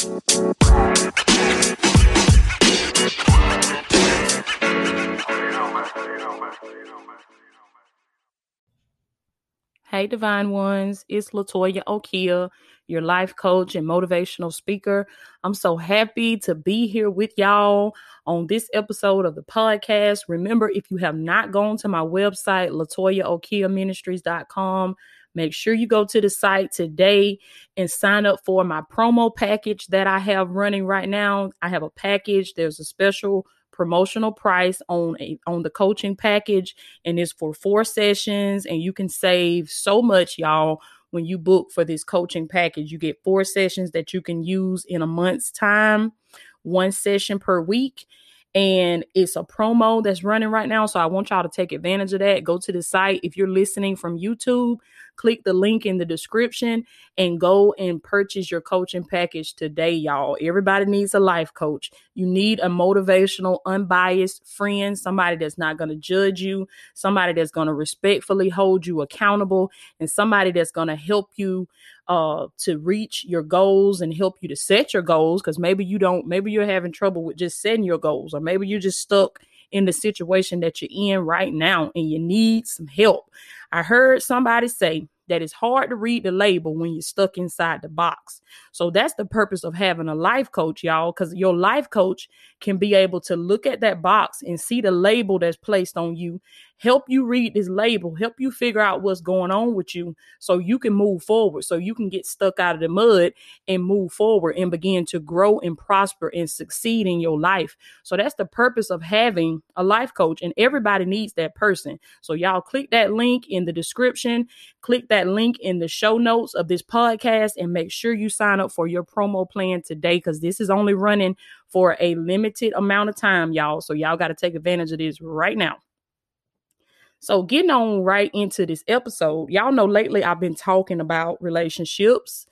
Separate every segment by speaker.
Speaker 1: Hey, Divine Ones, it's Latoya Okia, your life coach and motivational speaker. I'm so happy to be here with y'all on this episode of the podcast. Remember, if you have not gone to my website, latoyaokiaministries.com, make sure you go to the site today and sign up for my promo package that I have running right now. I have a package, there's a special promotional price on a on the coaching package and it's for four sessions and you can save so much y'all when you book for this coaching package you get four sessions that you can use in a month's time one session per week and it's a promo that's running right now. So I want y'all to take advantage of that. Go to the site. If you're listening from YouTube, click the link in the description and go and purchase your coaching package today, y'all. Everybody needs a life coach. You need a motivational, unbiased friend, somebody that's not going to judge you, somebody that's going to respectfully hold you accountable, and somebody that's going to help you uh, to reach your goals and help you to set your goals because maybe you don't maybe you're having trouble with just setting your goals or maybe you're just stuck in the situation that you're in right now and you need some help i heard somebody say that it's hard to read the label when you're stuck inside the box. So that's the purpose of having a life coach, y'all, because your life coach can be able to look at that box and see the label that's placed on you, help you read this label, help you figure out what's going on with you so you can move forward, so you can get stuck out of the mud and move forward and begin to grow and prosper and succeed in your life. So that's the purpose of having a life coach, and everybody needs that person. So y'all click that link in the description, click that link in the show notes of this podcast and make sure you sign up for your promo plan today because this is only running for a limited amount of time, y'all. So y'all got to take advantage of this right now. So, getting on right into this episode, y'all know lately I've been talking about relationships.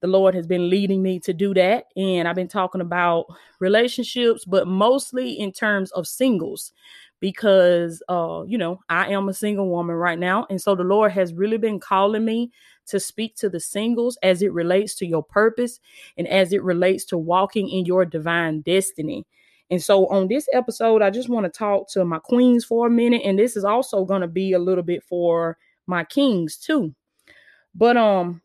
Speaker 1: The Lord has been leading me to do that. And I've been talking about relationships, but mostly in terms of singles because uh you know I am a single woman right now and so the Lord has really been calling me to speak to the singles as it relates to your purpose and as it relates to walking in your divine destiny. And so on this episode I just want to talk to my queens for a minute and this is also going to be a little bit for my kings too. But um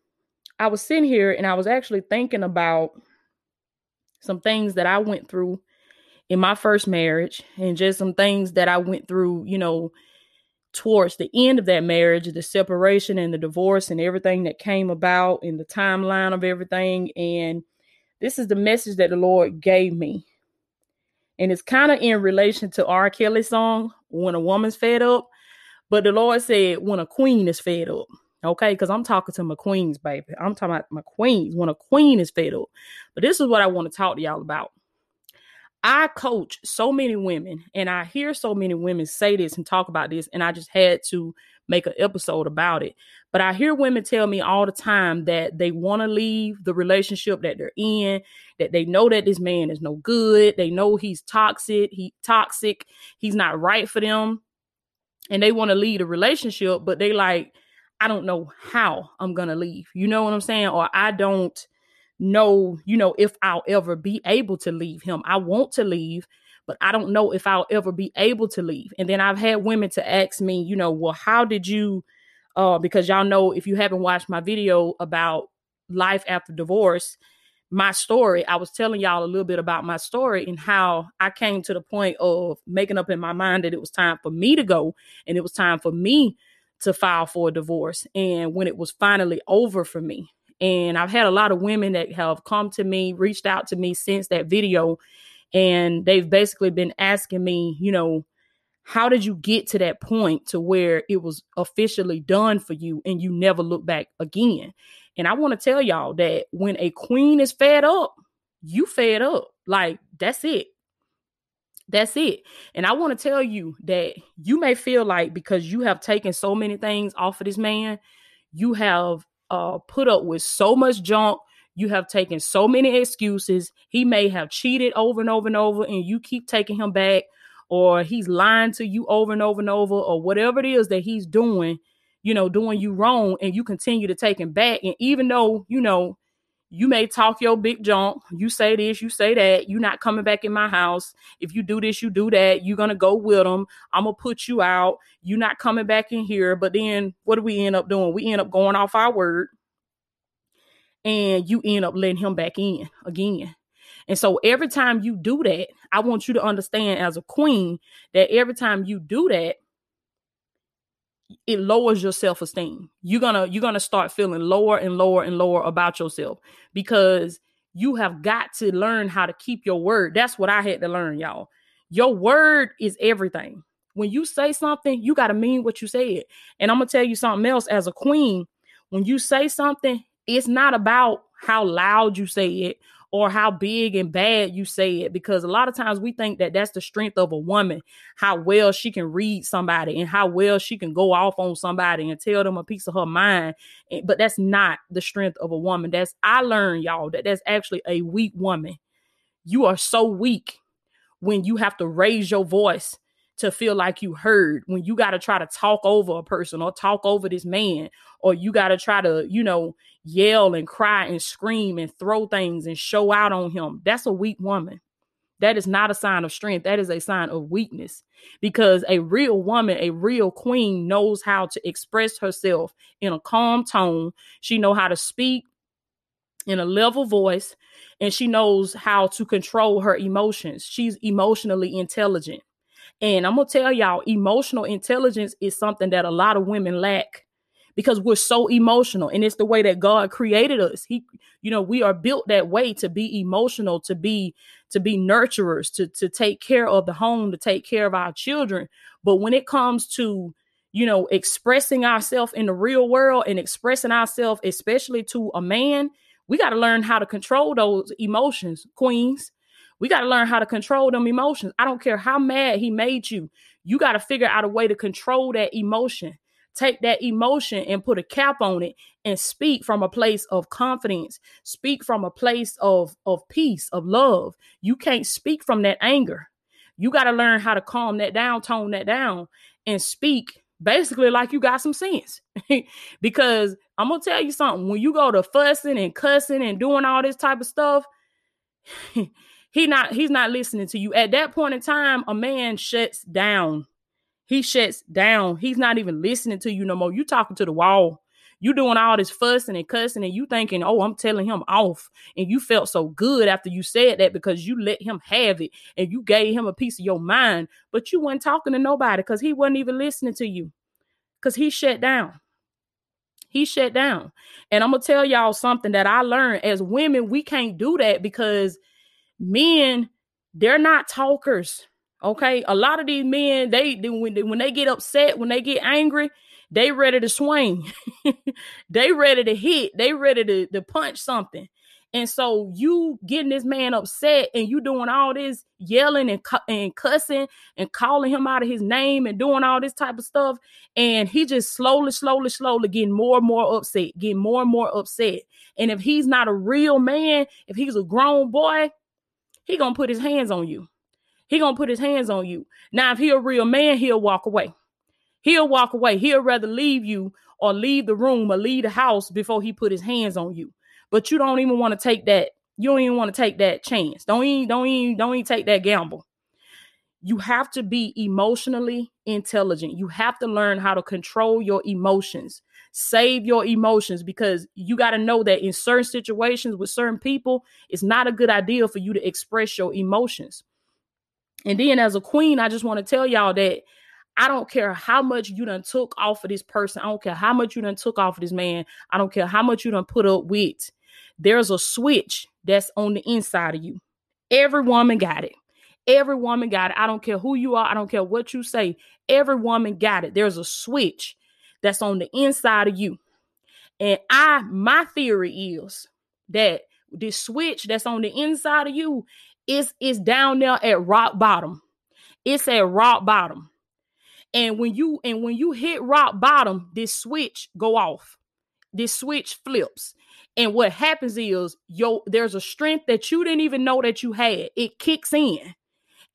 Speaker 1: I was sitting here and I was actually thinking about some things that I went through in my first marriage and just some things that I went through, you know, towards the end of that marriage, the separation and the divorce and everything that came about in the timeline of everything. And this is the message that the Lord gave me. And it's kind of in relation to R. Kelly's song, When a Woman's Fed Up. But the Lord said, When a queen is fed up. Okay, because I'm talking to my queens, baby. I'm talking about my queens when a queen is fed up. But this is what I want to talk to y'all about. I coach so many women and I hear so many women say this and talk about this, and I just had to make an episode about it. But I hear women tell me all the time that they want to leave the relationship that they're in, that they know that this man is no good, they know he's toxic, he toxic, he's not right for them, and they want to leave the relationship, but they like, I don't know how I'm gonna leave. You know what I'm saying? Or I don't know, you know, if I'll ever be able to leave him. I want to leave, but I don't know if I'll ever be able to leave. And then I've had women to ask me, you know, well, how did you uh because y'all know if you haven't watched my video about life after divorce, my story, I was telling y'all a little bit about my story and how I came to the point of making up in my mind that it was time for me to go and it was time for me to file for a divorce. And when it was finally over for me, and I've had a lot of women that have come to me, reached out to me since that video, and they've basically been asking me, you know, how did you get to that point to where it was officially done for you and you never look back again? And I want to tell y'all that when a queen is fed up, you fed up. Like that's it. That's it. And I want to tell you that you may feel like because you have taken so many things off of this man, you have uh, put up with so much junk. You have taken so many excuses. He may have cheated over and over and over, and you keep taking him back, or he's lying to you over and over and over, or whatever it is that he's doing, you know, doing you wrong, and you continue to take him back. And even though, you know, you may talk your big junk. You say this, you say that. You're not coming back in my house. If you do this, you do that. You're gonna go with them. I'm gonna put you out. You're not coming back in here. But then what do we end up doing? We end up going off our word. And you end up letting him back in again. And so every time you do that, I want you to understand as a queen that every time you do that, it lowers your self-esteem. You're gonna you're gonna start feeling lower and lower and lower about yourself because you have got to learn how to keep your word. That's what I had to learn, y'all. Your word is everything. When you say something, you got to mean what you said. And I'm gonna tell you something else as a queen, when you say something, it's not about how loud you say it or how big and bad you say it because a lot of times we think that that's the strength of a woman how well she can read somebody and how well she can go off on somebody and tell them a piece of her mind but that's not the strength of a woman. That's i learned y'all that that's actually a weak woman. You are so weak when you have to raise your voice to feel like you heard when you got to try to talk over a person or talk over this man or you got to try to you know yell and cry and scream and throw things and show out on him. That's a weak woman. That is not a sign of strength. That is a sign of weakness because a real woman a real queen knows how to express herself in a calm tone. She know how to speak in a level voice and she knows how to control her emotions. She's emotionally intelligent and I'm going to tell y'all, emotional intelligence is something that a lot of women lack because we're so emotional and it's the way that God created us. He you know, we are built that way to be emotional, to be to be nurturers, to to take care of the home, to take care of our children. But when it comes to you know, expressing ourselves in the real world and expressing ourselves, especially to a man, we got to learn how to control those emotions, queens. We got to learn how to control them emotions. I don't care how mad he made you. You got to figure out a way to control that emotion. Take that emotion and put a cap on it and speak from a place of confidence. Speak from a place of, of peace, of love. You can't speak from that anger. You got to learn how to calm that down, tone that down, and speak basically like you got some sense. because I'm to tell you something when you go to fussing and cussing and doing all this type of stuff, he not he's not listening to you. At that point in time a man shuts down. He shuts down. He's not even listening to you no more. You talking to the wall. You doing all this fussing and cussing and you thinking oh i'm telling him off. And you felt so good after you said that because you let him have it and you gave him a piece of your mind but you weren't talking to nobody because he wasn't even listening to you. Because he shut down. He shut down. And i'm gonna tell y'all something that i learned. As women we can't do that because men they're not talkers okay a lot of these men they, they when they when they get upset when they get angry they ready to swing they ready to hit they ready to, to punch something and so you getting this man upset and you doing all this yelling and, cu- and cussing and calling him out of his name and doing all this type of stuff. And he just slowly, slowly, slowly getting more and more upset, getting more and more upset. And if he's not a real man, if he's a grown boy, he gonna put his hands on you. He gonna put his hands on you. Now, if he a real man, he'll walk away. He'll walk away. He'll rather leave you or leave the room or leave the house before he put his hands on you. But you don't even want to take that. You don't even want to take that chance. Don't even, don't even, don't even take that gamble you have to be emotionally intelligent. You have to learn how to control your emotions, save your emotions, because you got to know that in certain situations with certain people, it's not a good idea for you to express your emotions. And then, as a queen, I just want to tell y'all that I don't care how much you done took off of this person. I don't care how much you done took off of this man. I don't care how much you done put up with. There's a switch that's on the inside of you. Every woman got it. Every woman got it. I don't care who you are. I don't care what you say. Every woman got it. There's a switch that's on the inside of you. And I, my theory is that this switch that's on the inside of you is is down there at rock bottom. It's at rock bottom. And when you and when you hit rock bottom, this switch go off. This switch flips. And what happens is yo there's a strength that you didn't even know that you had. It kicks in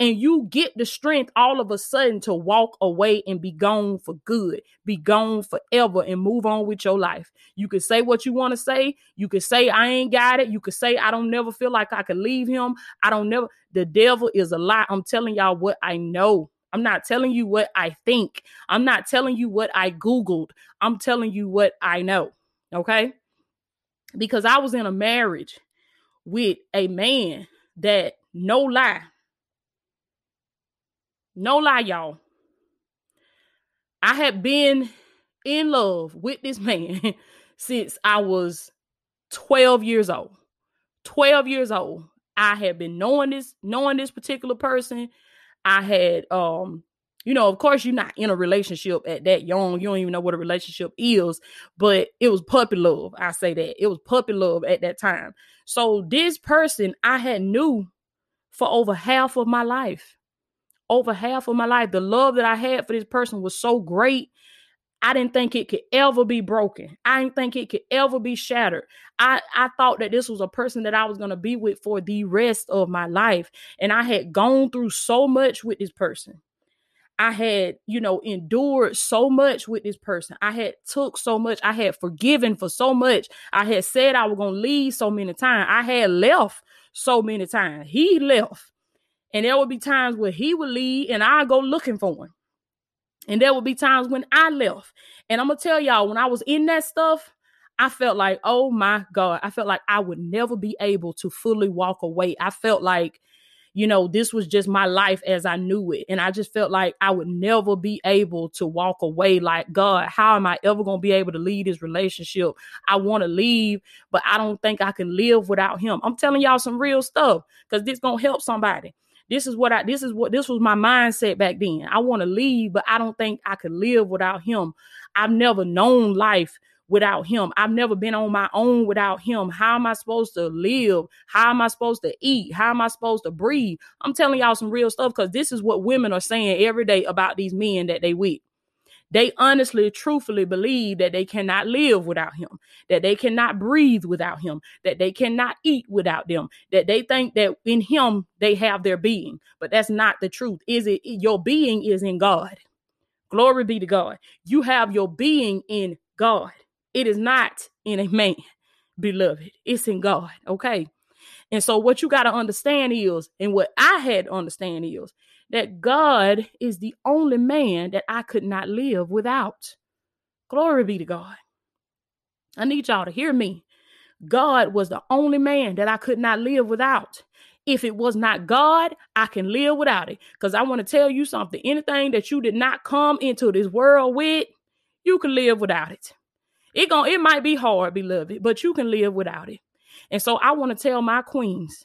Speaker 1: and you get the strength all of a sudden to walk away and be gone for good, be gone forever and move on with your life. You can say what you want to say. You can say, I ain't got it. You can say, I don't never feel like I could leave him. I don't never. The devil is a lie. I'm telling y'all what I know. I'm not telling you what I think. I'm not telling you what I Googled. I'm telling you what I know. Okay. Because I was in a marriage with a man that, no lie, no lie, y'all. I had been in love with this man since I was 12 years old. 12 years old. I had been knowing this, knowing this particular person. I had um you know, of course, you're not in a relationship at that young. You don't even know what a relationship is, but it was puppy love. I say that it was puppy love at that time. So this person I had knew for over half of my life, over half of my life. The love that I had for this person was so great. I didn't think it could ever be broken. I didn't think it could ever be shattered. I, I thought that this was a person that I was going to be with for the rest of my life. And I had gone through so much with this person I had, you know, endured so much with this person. I had took so much. I had forgiven for so much. I had said I was going to leave so many times. I had left so many times. He left. And there would be times where he would leave and I go looking for him. And there would be times when I left. And I'm going to tell y'all, when I was in that stuff, I felt like, oh my God, I felt like I would never be able to fully walk away. I felt like you know, this was just my life as I knew it. And I just felt like I would never be able to walk away like, God, how am I ever going to be able to lead this relationship? I want to leave, but I don't think I can live without him. I'm telling y'all some real stuff because this going to help somebody. This is what I this is what this was my mindset back then. I want to leave, but I don't think I could live without him. I've never known life without him. I've never been on my own without him. How am I supposed to live? How am I supposed to eat? How am I supposed to breathe? I'm telling y'all some real stuff because this is what women are saying every day about these men that they with. They honestly, truthfully believe that they cannot live without him, that they cannot breathe without him, that they cannot eat without them, that they think that in him they have their being. But that's not the truth. Is it your being is in God? Glory be to God. You have your being in God. It is not in a man, beloved. It's in God. Okay. And so what you got to understand is, and what I had to understand is that God is the only man that I could not live without. Glory be to God. I need y'all to hear me. God was the only man that I could not live without. If it was not God, I can live without it. Because I want to tell you something anything that you did not come into this world with, you can live without it. It going it might be hard, beloved, but you can live without it. And so I want to tell my queens,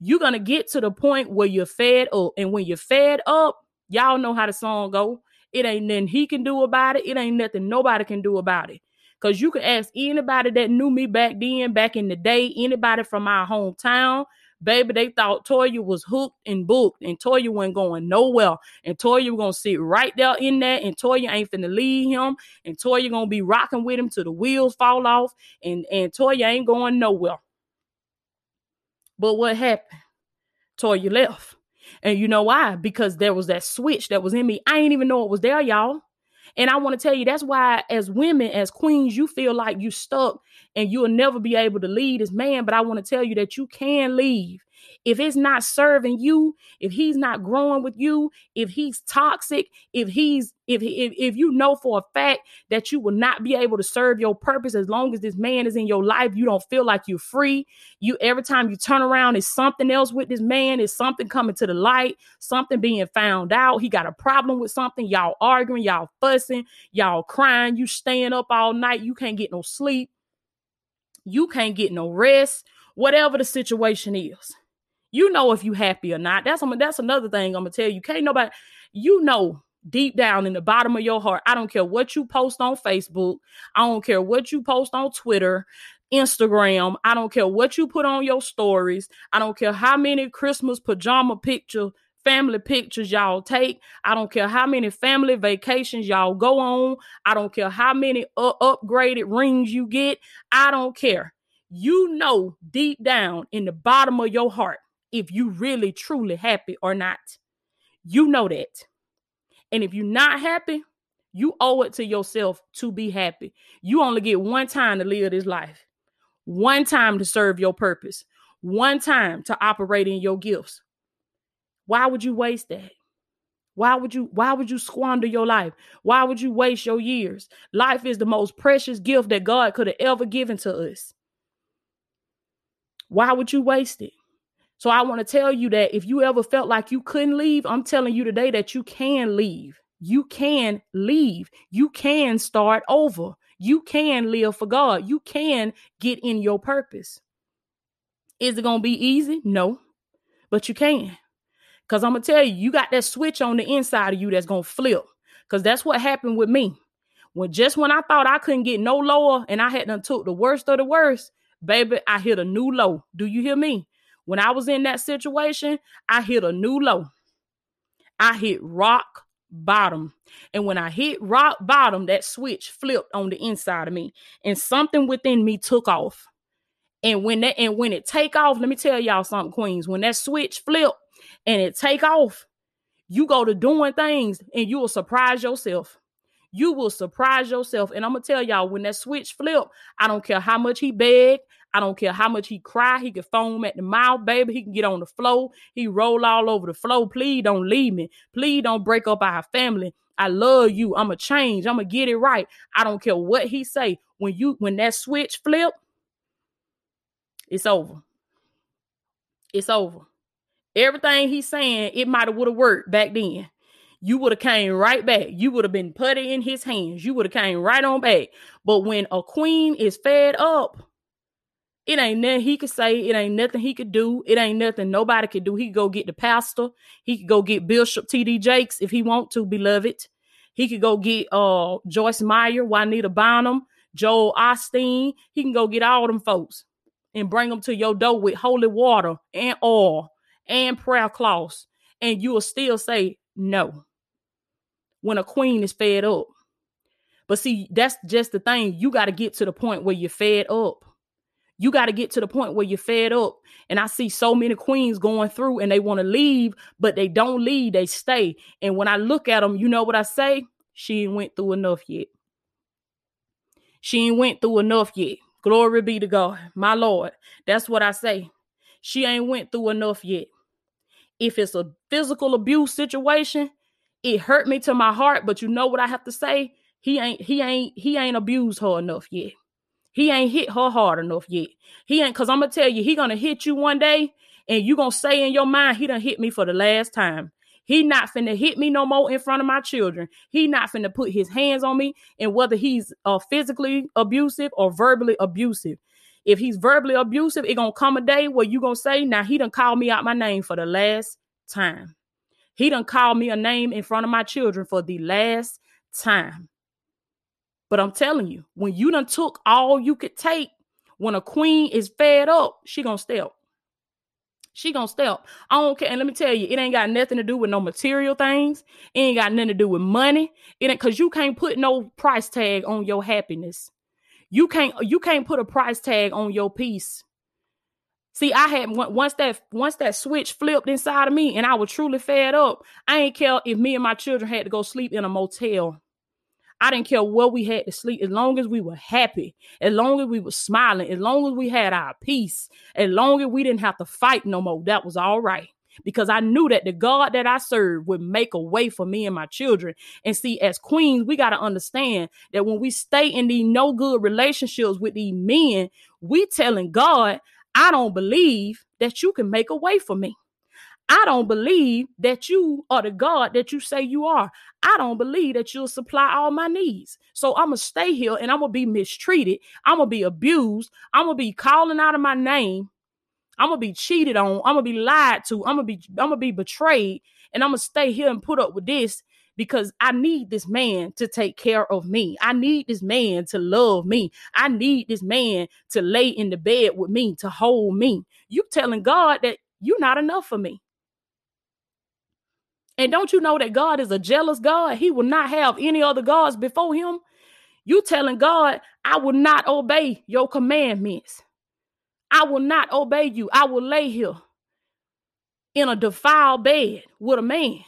Speaker 1: you're gonna get to the point where you're fed up. And when you're fed up, y'all know how the song go. It ain't nothing he can do about it. It ain't nothing nobody can do about it. Cause you can ask anybody that knew me back then, back in the day, anybody from my hometown, Baby, they thought Toya was hooked and booked, and Toya wasn't going nowhere. And Toya was gonna sit right there in that, and Toya ain't finna leave him, and Toya gonna be rocking with him till the wheels fall off, and, and Toya ain't going nowhere. But what happened? Toya left. And you know why? Because there was that switch that was in me. I ain't even know it was there, y'all. And I want to tell you that's why, as women, as queens, you feel like you stuck and you'll never be able to lead as man. But I want to tell you that you can leave. If it's not serving you, if he's not growing with you, if he's toxic, if he's if if, if you know for a fact that you will not be able to serve your purpose as long as this man is in your life, you don't feel like you're free. You every time you turn around, is something else with this man, is something coming to the light, something being found out. He got a problem with something. Y'all arguing, y'all fussing, y'all crying, you staying up all night, you can't get no sleep, you can't get no rest, whatever the situation is. You know if you happy or not. That's that's another thing I'm gonna tell you. Can't nobody, you know deep down in the bottom of your heart. I don't care what you post on Facebook. I don't care what you post on Twitter, Instagram. I don't care what you put on your stories. I don't care how many Christmas pajama picture family pictures y'all take. I don't care how many family vacations y'all go on. I don't care how many uh, upgraded rings you get. I don't care. You know deep down in the bottom of your heart if you really truly happy or not. You know that. And if you're not happy, you owe it to yourself to be happy. You only get one time to live this life, one time to serve your purpose, one time to operate in your gifts. Why would you waste that? Why would you why would you squander your life? Why would you waste your years? Life is the most precious gift that God could have ever given to us. Why would you waste it? So I want to tell you that if you ever felt like you couldn't leave, I'm telling you today that you can leave. You can leave. You can start over. You can live for God. You can get in your purpose. Is it going to be easy? No, but you can. Because I'm going to tell you, you got that switch on the inside of you that's going to flip. Because that's what happened with me. When just when I thought I couldn't get no lower and I hadn't took the worst of the worst, baby, I hit a new low. Do you hear me? When I was in that situation, I hit a new low. I hit rock bottom. And when I hit rock bottom, that switch flipped on the inside of me and something within me took off. And when that and when it take off, let me tell y'all something, Queens. When that switch flip and it take off, you go to doing things and you will surprise yourself. You will surprise yourself. And I'm gonna tell y'all when that switch flip, I don't care how much he begged, I don't care how much he cry. He can foam at the mouth, baby. He can get on the floor. He roll all over the floor. Please don't leave me. Please don't break up our family. I love you. I'ma change. I'ma get it right. I don't care what he say. When you when that switch flip, it's over. It's over. Everything he's saying, it might have would have worked back then. You would have came right back. You would have been putty in his hands. You would have came right on back. But when a queen is fed up, it ain't nothing he could say. It ain't nothing he could do. It ain't nothing nobody could do. He could go get the pastor. He could go get Bishop T.D. Jakes if he want to, beloved. He could go get uh Joyce Meyer, Juanita Bynum, Joel Osteen. He can go get all them folks and bring them to your door with holy water and oil and prayer cloths. And you will still say no when a queen is fed up. But see, that's just the thing. You got to get to the point where you're fed up. You got to get to the point where you're fed up. And I see so many queens going through and they want to leave, but they don't leave, they stay. And when I look at them, you know what I say? She ain't went through enough yet. She ain't went through enough yet. Glory be to God, my Lord. That's what I say. She ain't went through enough yet. If it's a physical abuse situation, it hurt me to my heart, but you know what I have to say? He ain't he ain't he ain't abused her enough yet. He ain't hit her hard enough yet. He ain't cause I'm gonna tell you, he gonna hit you one day, and you gonna say in your mind, he done hit me for the last time. He not finna hit me no more in front of my children. He not finna put his hands on me, and whether he's uh, physically abusive or verbally abusive. If he's verbally abusive, it gonna come a day where you gonna say, "Now he done called me out my name for the last time. He done called me a name in front of my children for the last time." But I'm telling you, when you done took all you could take, when a queen is fed up, she gonna step. She gonna step. I don't care. And let me tell you, it ain't got nothing to do with no material things. It ain't got nothing to do with money. It ain't cause you can't put no price tag on your happiness. You can't you can't put a price tag on your peace. See, I had once that once that switch flipped inside of me and I was truly fed up. I ain't care if me and my children had to go sleep in a motel. I didn't care where we had to sleep as long as we were happy, as long as we were smiling, as long as we had our peace, as long as we didn't have to fight no more. That was all right because I knew that the God that I served would make a way for me and my children. And see, as queens, we got to understand that when we stay in these no good relationships with these men, we telling God, I don't believe that you can make a way for me. I don't believe that you are the God that you say you are. I don't believe that you'll supply all my needs. So I'm going to stay here and I'm going to be mistreated. I'm going to be abused. I'm going to be calling out of my name. I'm going to be cheated on. I'm going to be lied to. I'm going to be I'm going to be betrayed and I'm going to stay here and put up with this because I need this man to take care of me. I need this man to love me. I need this man to lay in the bed with me, to hold me. You telling God that you're not enough for me. And don't you know that God is a jealous God? He will not have any other gods before him. You telling God, I will not obey your commandments. I will not obey you. I will lay here. in a defiled bed with a man.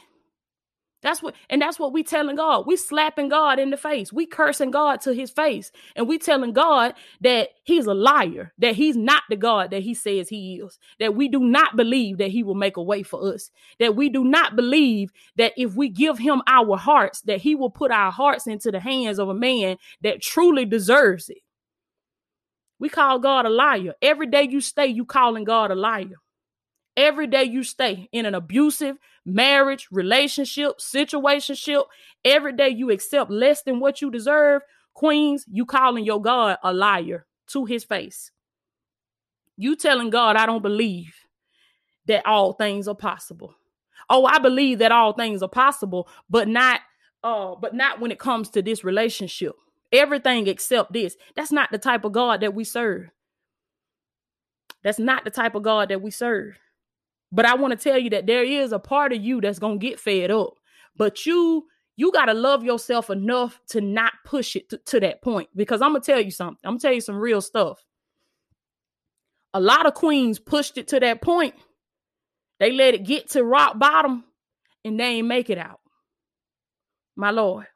Speaker 1: That's what, and that's what we telling God. We slapping God in the face. We cursing God to his face. And we telling God that he's a liar, that he's not the God that he says he is, that we do not believe that he will make a way for us, that we do not believe that if we give him our hearts, that he will put our hearts into the hands of a man that truly deserves it. We call God a liar. Every day you stay, you calling God a liar. Every day you stay in an abusive marriage, relationship, situationship, every day you accept less than what you deserve, queens, you calling your God a liar to his face. You telling God, I don't believe that all things are possible. Oh, I believe that all things are possible, but not uh but not when it comes to this relationship. Everything except this. That's not the type of God that we serve. That's not the type of God that we serve. But I want to tell you that there is a part of you that's going to get fed up. But you you got to love yourself enough to not push it to, to that point because I'm going to tell you something. I'm going to tell you some real stuff. A lot of queens pushed it to that point. They let it get to rock bottom and they ain't make it out. My Lord.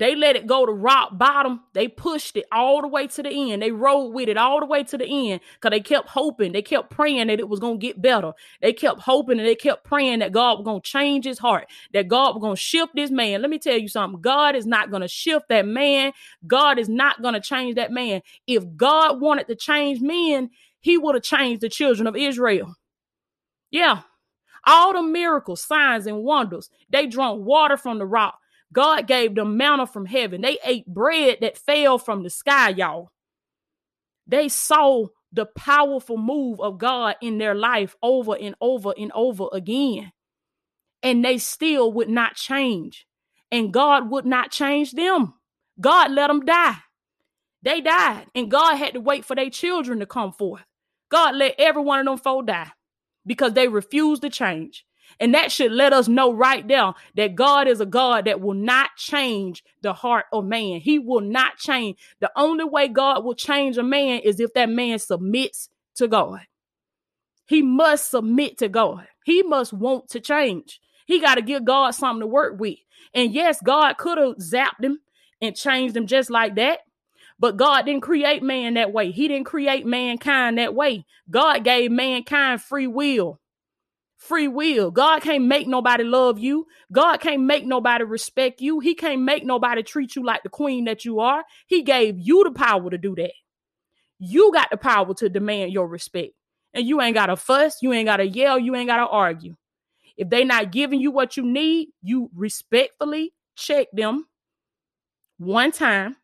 Speaker 1: They let it go to rock bottom. They pushed it all the way to the end. They rode with it all the way to the end because they kept hoping. They kept praying that it was going to get better. They kept hoping and they kept praying that God was going to change his heart, that God was going to shift this man. Let me tell you something God is not going to shift that man. God is not going to change that man. If God wanted to change men, he would have changed the children of Israel. Yeah. All the miracles, signs, and wonders, they drank water from the rock. God gave them manna from heaven. They ate bread that fell from the sky, y'all. They saw the powerful move of God in their life over and over and over again. And they still would not change. And God would not change them. God let them die. They died. And God had to wait for their children to come forth. God let every one of them four die because they refused to change. And that should let us know right there that God is a God that will not change the heart of man. He will not change. The only way God will change a man is if that man submits to God. He must submit to God. He must want to change. He got to give God something to work with. And yes, God could have zapped him and changed him just like that. But God didn't create man that way. He didn't create mankind that way. God gave mankind free will free will. God can't make nobody love you. God can't make nobody respect you. He can't make nobody treat you like the queen that you are. He gave you the power to do that. You got the power to demand your respect. And you ain't got to fuss, you ain't got to yell, you ain't got to argue. If they not giving you what you need, you respectfully check them one time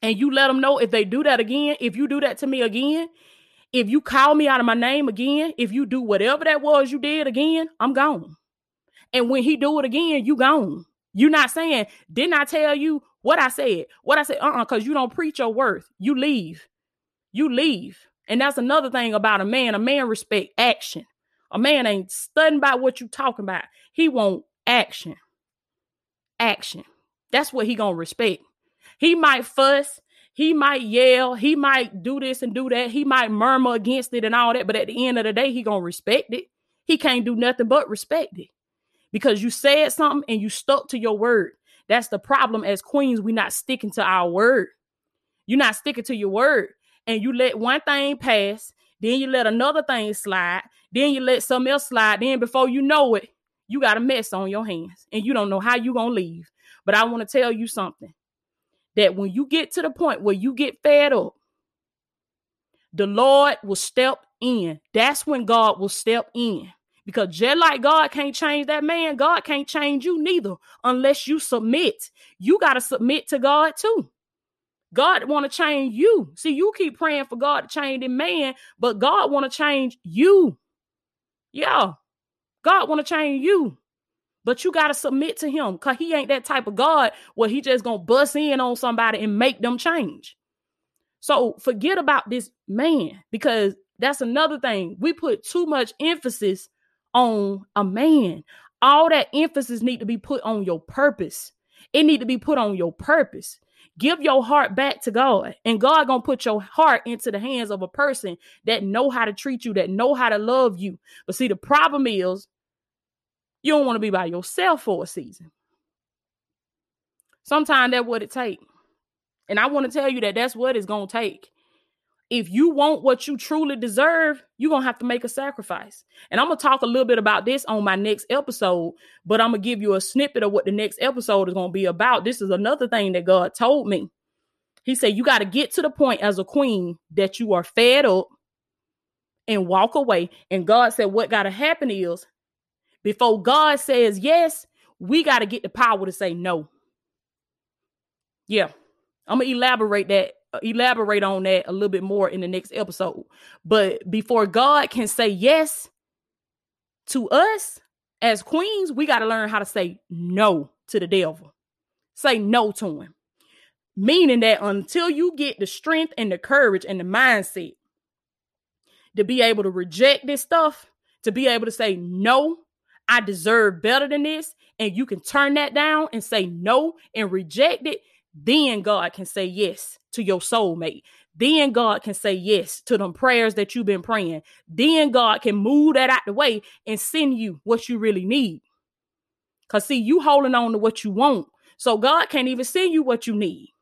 Speaker 1: and you let them know if they do that again, if you do that to me again, if you call me out of my name again, if you do whatever that was you did again, I'm gone. And when he do it again, you gone. You're not saying, didn't I tell you what I said? What I said, uh-uh, because you don't preach your worth. You leave. You leave. And that's another thing about a man. A man respect action. A man ain't studying by what you talking about. He want action. Action. That's what he gonna respect. He might fuss. He might yell, he might do this and do that, he might murmur against it and all that, but at the end of the day, he gonna respect it. He can't do nothing but respect it because you said something and you stuck to your word. That's the problem as queens. we not sticking to our word. You're not sticking to your word, and you let one thing pass, then you let another thing slide, then you let something else slide. Then before you know it, you got a mess on your hands, and you don't know how you gonna leave. But I want to tell you something that when you get to the point where you get fed up, the Lord will step in. That's when God will step in. Because just like God can't change that man, God can't change you neither unless you submit. You got to submit to God too. God want to change you. See, you keep praying for God to change the man, but God want to change you. Yeah. God want to change you. But you got to submit to him because he ain't that type of God where he just to bust in on somebody and make them change. So forget about this man because that's another thing. We put too much emphasis on a man. All that emphasis need to be put on your purpose. It need to be put on your purpose. Give your heart back to God. And God to put your heart into the hands of a person that know how to treat you, that know how to love you. But see, the problem is you don't want to be by yourself for a season. Sometimes that's what it takes. And I want to tell you that that's what it's going to take if you want what you truly deserve, you're going to have to make a sacrifice. And I'm going to talk a little bit about this on my next episode, but I'm going to give you a snippet of what the next episode is going to be about. This is another thing that God told me. He said, You got to get to the point as a queen that you are fed up and walk away. And God said, What got to happen is before God says yes, we got to get the power to say no. Yeah. I'm going to elaborate that uh, elaborate on that a little bit more in the next episode. But before God can say yes to us as queens, we got to learn how to say no to the devil. Say no to him. Meaning that until you get the strength and the courage and the mindset to be able to reject this stuff, to be able to say, no, I deserve better than this, and you can turn that down and say no and reject it, then God can say yes to your soulmate. Then God can say yes to them prayers that you've been praying. Then God can move that out the way and send you what you really need. Because, see, you holding on to what you want. So God can't even send you what you need.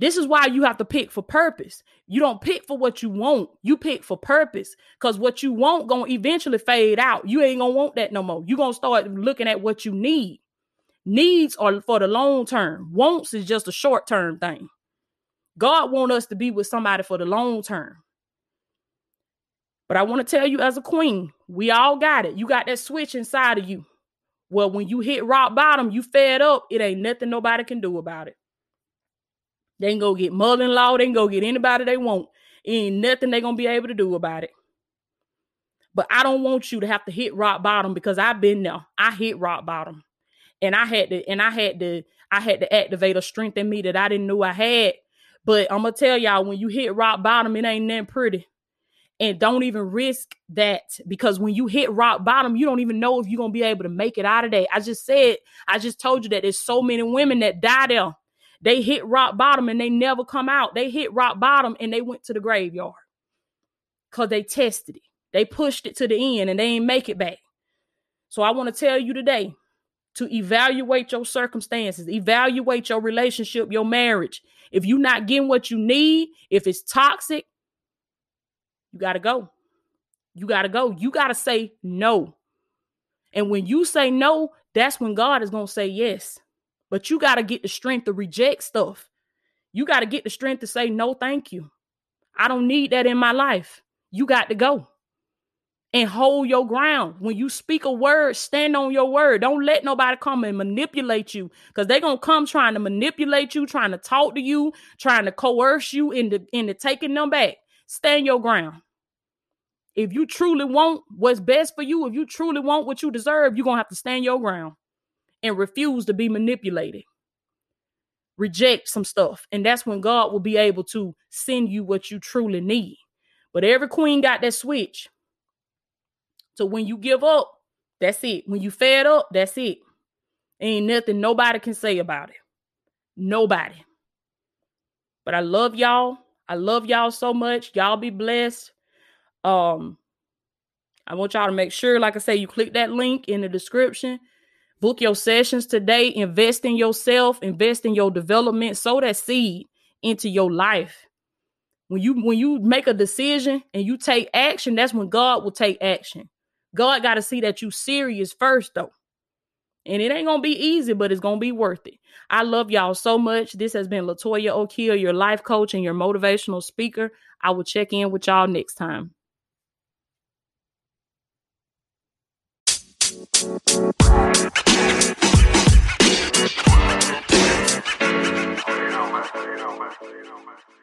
Speaker 1: This is why you have to pick for purpose. You don't pick for what you want. You pick for purpose. Because what you want gonna eventually fade out. You ain't gonna want that no more. you gonna start looking at what you need. Needs are for the long term. Wants is just a short term thing. God want us to be with somebody for the long term. But I want to tell you as a queen, we all got it. You got that switch inside of you. Well, when you hit rock bottom, you fed up, it ain't nothing nobody can do about it. They can go get mother-in-law, they can go get anybody they want. Ain't nothing they gonna be able to do about it. But I don't want you to have to hit rock bottom because I've been there. I hit rock bottom and I had to and I had to I had to activate a strength in me that I didn't know I had. But I'm gonna tell y'all when you hit rock bottom, it ain't that pretty. And don't even risk that because when you hit rock bottom, you don't even know if you're gonna be able to make it out of that. I just said, I just told you that there's so many women that die there. They hit rock bottom and they never come out. They hit rock bottom and they went to the graveyard because they tested it. They pushed it to the end and they ain't make it back. So I want to tell you today to evaluate your circumstances, evaluate your relationship, your marriage. If you're not getting what you need, if it's toxic, you got to go. You got to go. You got to say no. And when you say no, that's when God is going to say yes. But you got to get the strength to reject stuff. You got to get the strength to say no, thank you. I don't need that in my life. You got to go and hold your ground. When you speak a word, stand on your word. Don't let nobody come and manipulate you because they're gonna come trying to manipulate you, trying to talk to you, trying to coerce you into, into taking them back. Stand your ground. If you truly want what's best for you, if you truly want what you deserve, you're gonna have to stand your ground and refuse to be manipulated. Reject some stuff. And that's when God will be able to send you what you truly need. But every queen got that switch. So when you give up, that's it. When you fed up, that's it. Ain't nothing nobody can say about it. Nobody. But I love y'all. I love y'all so much. Y'all be blessed. Um, I want y'all to make sure, like I say, you click that link in the description. Book your sessions today. Invest in yourself. Invest in your development. Sow that seed into your life. When you when you make a decision and you take action, that's when God will take action. God got to see that you serious first though. And it ain't gonna be easy, but it's gonna be worth it. I love y'all so much. This has been Latoya O'Keel, your life coach and your motivational speaker. I will check in with y'all next time. Man. You